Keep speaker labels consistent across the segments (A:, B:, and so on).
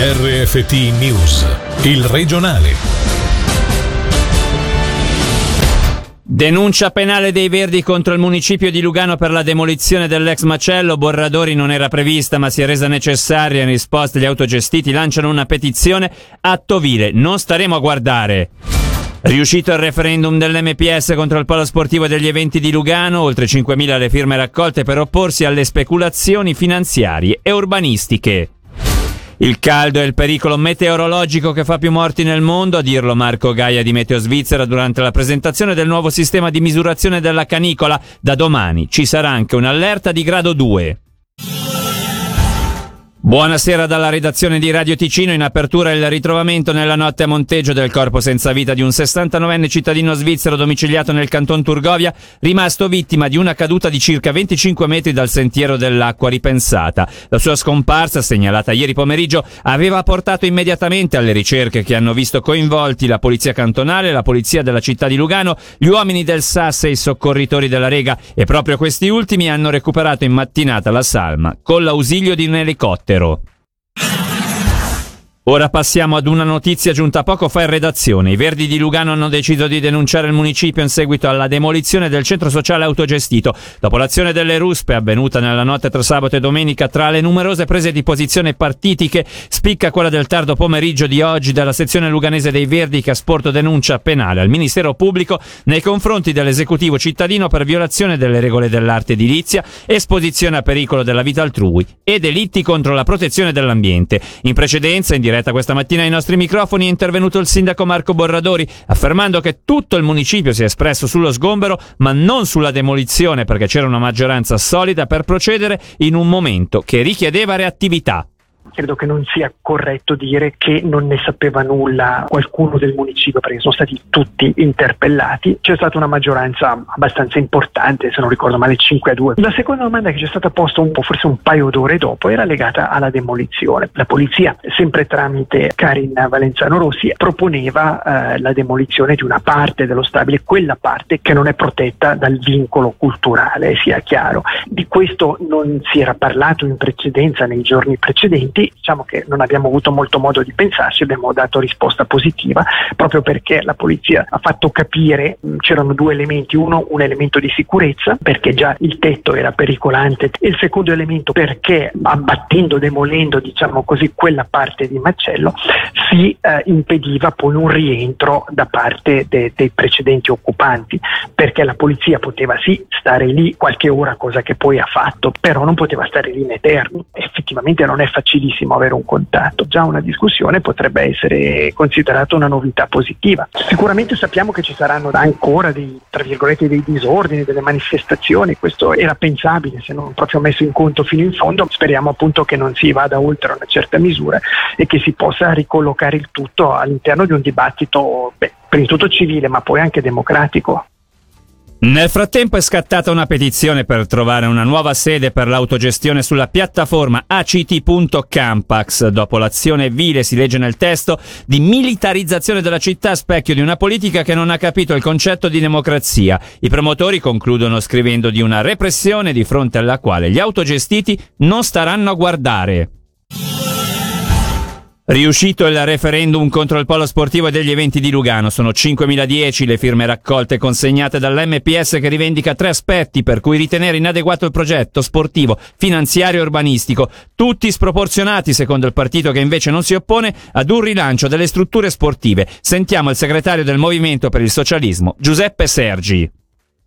A: RFT News, il regionale.
B: Denuncia penale dei Verdi contro il municipio di Lugano per la demolizione dell'ex macello. Borradori non era prevista ma si è resa necessaria. In risposta gli autogestiti lanciano una petizione. Atto vile, non staremo a guardare. Riuscito il referendum dell'MPS contro il polo sportivo degli eventi di Lugano, oltre 5.000 le firme raccolte per opporsi alle speculazioni finanziarie e urbanistiche. Il caldo è il pericolo meteorologico che fa più morti nel mondo, a dirlo Marco Gaia di Meteo Svizzera durante la presentazione del nuovo sistema di misurazione della canicola. Da domani ci sarà anche un'allerta di grado 2. Buonasera dalla redazione di Radio Ticino. In apertura il ritrovamento nella notte a Monteggio del corpo senza vita di un 69enne cittadino svizzero domiciliato nel canton Turgovia, rimasto vittima di una caduta di circa 25 metri dal sentiero dell'acqua ripensata. La sua scomparsa, segnalata ieri pomeriggio, aveva portato immediatamente alle ricerche che hanno visto coinvolti la polizia cantonale, la polizia della città di Lugano, gli uomini del SAS e i soccorritori della Rega e proprio questi ultimi hanno recuperato in mattinata la salma con l'ausilio di un elicottero. ってろ。Ora passiamo ad una notizia giunta poco fa in redazione. I Verdi di Lugano hanno deciso di denunciare il municipio in seguito alla demolizione del centro sociale autogestito. Dopo l'azione delle ruspe avvenuta nella notte tra sabato e domenica, tra le numerose prese di posizione partitiche, spicca quella del tardo pomeriggio di oggi della sezione luganese dei Verdi che ha sporto denuncia penale al Ministero Pubblico nei confronti dell'esecutivo cittadino per violazione delle regole dell'arte edilizia, esposizione a pericolo della vita altrui e delitti contro la protezione dell'ambiente. In precedenza, in diretta diretta questa mattina ai nostri microfoni è intervenuto il sindaco Marco Borradori affermando che tutto il municipio si è espresso sullo sgombero ma non sulla demolizione perché c'era una maggioranza solida per procedere in un momento che richiedeva reattività
C: credo che non sia corretto dire che non ne sapeva nulla qualcuno del municipio perché sono stati tutti interpellati. C'è stata una maggioranza abbastanza importante, se non ricordo male 5 a 2. La seconda domanda che ci è stata posta un po', forse un paio d'ore dopo, era legata alla demolizione. La polizia, sempre tramite Karin Valenzano Rossi, proponeva eh, la demolizione di una parte dello stabile, quella parte che non è protetta dal vincolo culturale, sia chiaro. Di questo non si era parlato in precedenza nei giorni precedenti avanti, diciamo che non abbiamo avuto molto modo di pensarci, abbiamo dato risposta positiva proprio perché la polizia ha fatto capire mh, c'erano due elementi, uno un elemento di sicurezza perché già il tetto era pericolante e il secondo elemento perché abbattendo, demolendo diciamo così quella parte di macello si eh, impediva poi un rientro da parte de- dei precedenti occupanti perché la polizia poteva sì stare lì qualche ora cosa che poi ha fatto però non poteva stare lì in eterno. Effettivamente non è facilissimo facilissimo avere un contatto. Già una discussione potrebbe essere considerata una novità positiva. Sicuramente sappiamo che ci saranno ancora dei, dei disordini, delle manifestazioni, questo era pensabile se non proprio messo in conto fino in fondo. Speriamo appunto che non si vada oltre una certa misura e che si possa ricollocare il tutto all'interno di un dibattito, beh, prima di tutto civile, ma poi anche democratico.
B: Nel frattempo è scattata una petizione per trovare una nuova sede per l'autogestione sulla piattaforma act.campax. Dopo l'azione vile, si legge nel testo, di militarizzazione della città specchio di una politica che non ha capito il concetto di democrazia. I promotori concludono scrivendo di una repressione di fronte alla quale gli autogestiti non staranno a guardare. Riuscito il referendum contro il polo sportivo e degli eventi di Lugano. Sono 5.010 le firme raccolte e consegnate dall'MPS che rivendica tre aspetti per cui ritenere inadeguato il progetto sportivo, finanziario e urbanistico, tutti sproporzionati secondo il partito che invece non si oppone ad un rilancio delle strutture sportive. Sentiamo il segretario del Movimento per il Socialismo, Giuseppe Sergi.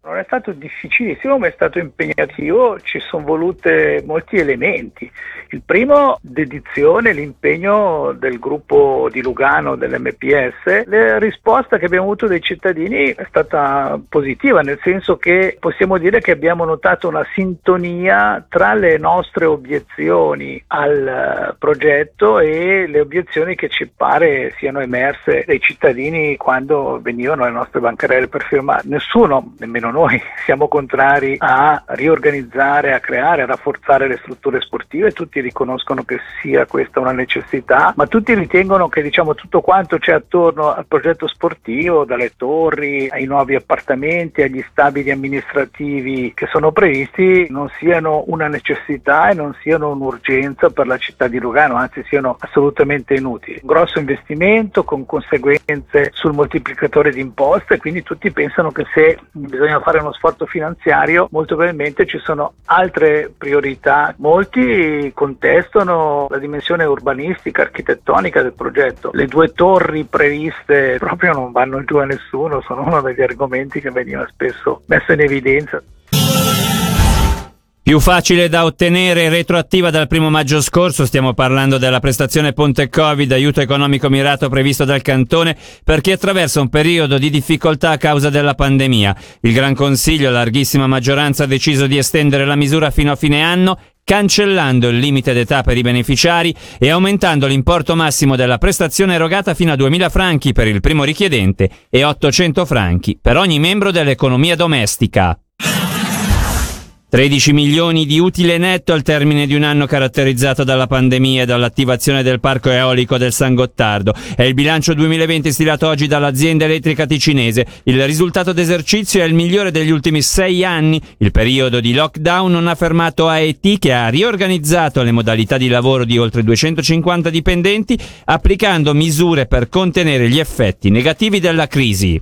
D: Non è stato difficilissimo, ma è stato impegnativo, ci sono volute molti elementi. Il primo, dedizione, l'impegno del gruppo di Lugano, dell'MPS. La risposta che abbiamo avuto dai cittadini è stata positiva, nel senso che possiamo dire che abbiamo notato una sintonia tra le nostre obiezioni al progetto e le obiezioni che ci pare siano emerse dai cittadini quando venivano alle nostre bancarelle per firmare. Nessuno, nemmeno noi siamo contrari a riorganizzare, a creare, a rafforzare le strutture sportive, tutti riconoscono che sia questa una necessità, ma tutti ritengono che diciamo, tutto quanto c'è attorno al progetto sportivo, dalle torri ai nuovi appartamenti, agli stabili amministrativi che sono previsti, non siano una necessità e non siano un'urgenza per la città di Lugano, anzi siano assolutamente inutili. Un grosso investimento con conseguenze sul moltiplicatore di imposte, quindi tutti pensano che se bisogna fare uno sforzo finanziario, molto probabilmente ci sono altre priorità. Molti contestano la dimensione urbanistica, architettonica del progetto. Le due torri previste proprio non vanno giù a nessuno, sono uno degli argomenti che veniva spesso messo in evidenza.
B: Più facile da ottenere retroattiva dal primo maggio scorso, stiamo parlando della prestazione Ponte Covid, aiuto economico mirato previsto dal Cantone per chi attraversa un periodo di difficoltà a causa della pandemia. Il Gran Consiglio, a larghissima maggioranza, ha deciso di estendere la misura fino a fine anno cancellando il limite d'età per i beneficiari e aumentando l'importo massimo della prestazione erogata fino a 2.000 franchi per il primo richiedente e 800 franchi per ogni membro dell'economia domestica. 13 milioni di utile netto al termine di un anno caratterizzato dalla pandemia e dall'attivazione del parco eolico del San Gottardo. È il bilancio 2020 stilato oggi dall'azienda elettrica ticinese. Il risultato d'esercizio è il migliore degli ultimi sei anni. Il periodo di lockdown non ha fermato AET che ha riorganizzato le modalità di lavoro di oltre 250 dipendenti applicando misure per contenere gli effetti negativi della crisi.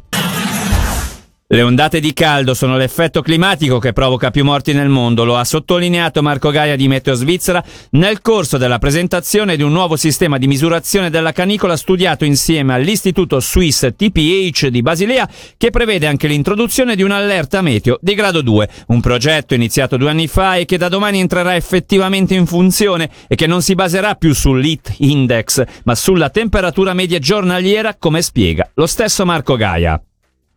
B: Le ondate di caldo sono l'effetto climatico che provoca più morti nel mondo, lo ha sottolineato Marco Gaia di Meteo Svizzera nel corso della presentazione di un nuovo sistema di misurazione della canicola studiato insieme all'Istituto Swiss TPH di Basilea che prevede anche l'introduzione di un'allerta meteo di grado 2, un progetto iniziato due anni fa e che da domani entrerà effettivamente in funzione e che non si baserà più sull'HIT Index ma sulla temperatura media giornaliera come spiega lo stesso Marco Gaia.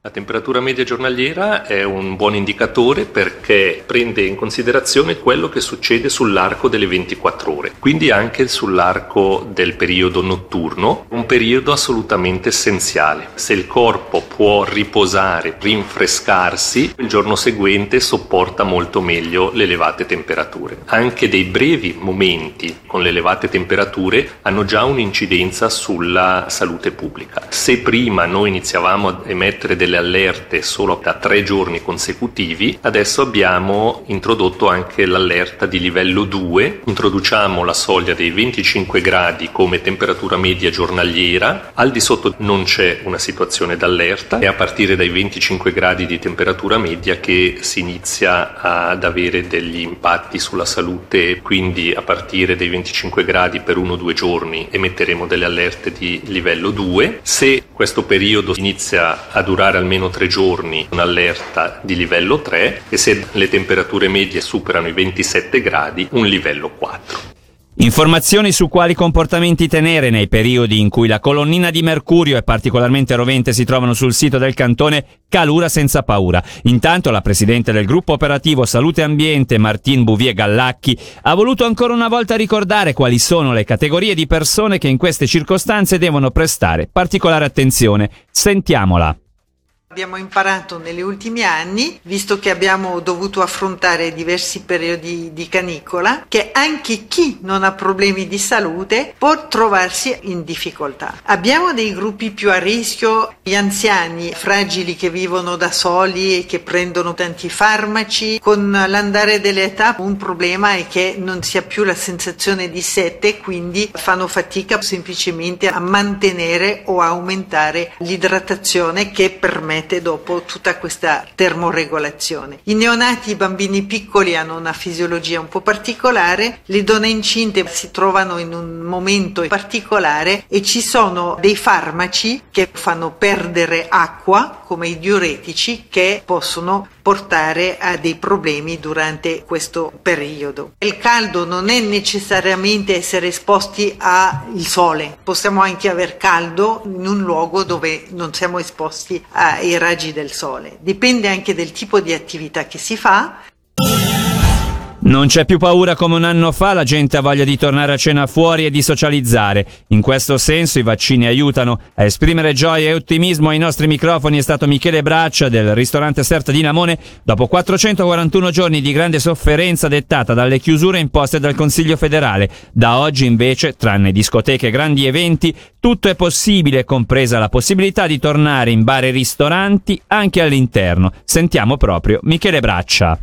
E: La temperatura media giornaliera è un buon indicatore perché prende in considerazione quello che succede sull'arco delle 24 ore, quindi anche sull'arco del periodo notturno, un periodo assolutamente essenziale. Se il corpo può riposare, rinfrescarsi, il giorno seguente sopporta molto meglio le elevate temperature. Anche dei brevi momenti con le elevate temperature hanno già un'incidenza sulla salute pubblica. Se prima noi iniziavamo a emettere delle delle allerte solo da tre giorni consecutivi, adesso abbiamo introdotto anche l'allerta di livello 2, introduciamo la soglia dei 25 gradi come temperatura media giornaliera, al di sotto non c'è una situazione d'allerta, è a partire dai 25 gradi di temperatura media che si inizia ad avere degli impatti sulla salute, quindi a partire dai 25 gradi per uno o due giorni emetteremo delle allerte di livello 2. Se questo periodo inizia a durare almeno tre giorni un'allerta di livello 3 e se le temperature medie superano i 27 gradi un livello 4.
B: Informazioni su quali comportamenti tenere nei periodi in cui la colonnina di mercurio è particolarmente rovente si trovano sul sito del cantone Calura senza paura. Intanto la presidente del gruppo operativo Salute Ambiente, Martin Bouvier Gallacchi, ha voluto ancora una volta ricordare quali sono le categorie di persone che in queste circostanze devono prestare particolare attenzione. Sentiamola.
F: Abbiamo imparato negli ultimi anni, visto che abbiamo dovuto affrontare diversi periodi di canicola, che anche chi non ha problemi di salute può trovarsi in difficoltà. Abbiamo dei gruppi più a rischio, gli anziani fragili che vivono da soli e che prendono tanti farmaci. Con l'andare dell'età un problema è che non si ha più la sensazione di sete, quindi fanno fatica semplicemente a mantenere o aumentare l'idratazione che permette permette dopo tutta questa termoregolazione. I neonati, i bambini piccoli hanno una fisiologia un po' particolare, le donne incinte si trovano in un momento particolare e ci sono dei farmaci che fanno perdere acqua, come i diuretici, che possono portare a dei problemi durante questo periodo. Il caldo non è necessariamente essere esposti al sole, possiamo anche aver caldo in un luogo dove non siamo esposti ai raggi del sole. Dipende anche del tipo di attività che si fa
B: Non c'è più paura come un anno fa, la gente ha voglia di tornare a cena fuori e di socializzare. In questo senso i vaccini aiutano. A esprimere gioia e ottimismo ai nostri microfoni è stato Michele Braccia del ristorante Serta di Namone dopo 441 giorni di grande sofferenza dettata dalle chiusure imposte dal Consiglio federale. Da oggi invece, tranne discoteche e grandi eventi, tutto è possibile, compresa la possibilità di tornare in bar e ristoranti anche all'interno. Sentiamo proprio Michele Braccia.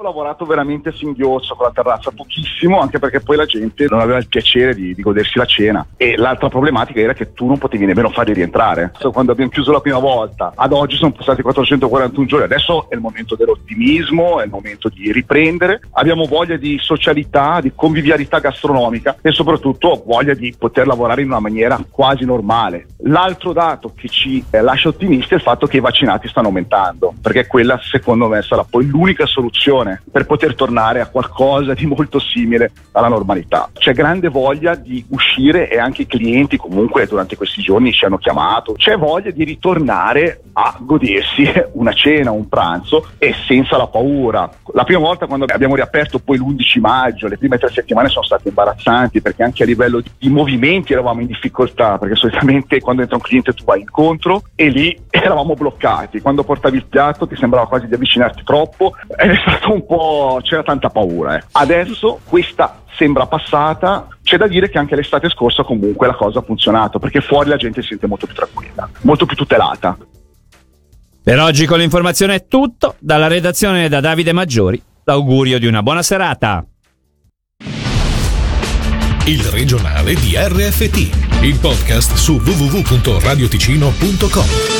G: Ho lavorato veramente a singhiozzo con la terrazza, pochissimo, anche perché poi la gente non aveva il piacere di, di, godersi la cena. E l'altra problematica era che tu non potevi nemmeno farli rientrare. Quando abbiamo chiuso la prima volta, ad oggi sono passati 441 giorni, adesso è il momento dell'ottimismo, è il momento di riprendere. Abbiamo voglia di socialità, di convivialità gastronomica e soprattutto voglia di poter lavorare in una maniera quasi normale. L'altro dato che ci eh, lascia ottimisti è il fatto che i vaccinati stanno aumentando, perché quella secondo me sarà poi l'unica soluzione situazione per poter tornare a qualcosa di molto simile alla normalità. C'è grande voglia di uscire e anche i clienti comunque durante questi giorni ci hanno chiamato, c'è voglia di ritornare a godersi una cena, un pranzo e senza la paura. La prima volta quando abbiamo riaperto poi l'11 maggio, le prime tre settimane sono state imbarazzanti perché anche a livello di movimenti eravamo in difficoltà perché solitamente quando entra un cliente tu vai incontro e lì eravamo bloccati. Quando portavi il piatto ti sembrava quasi di avvicinarti troppo è stato un un po' c'era tanta paura. Eh. Adesso questa sembra passata, c'è da dire che anche l'estate scorsa comunque la cosa ha funzionato, perché fuori la gente si sente molto più tranquilla, molto più tutelata.
B: Per oggi con l'informazione è tutto, dalla redazione da Davide Maggiori, l'augurio di una buona serata.
A: Il regionale di RFT, il podcast su www.radioticino.com.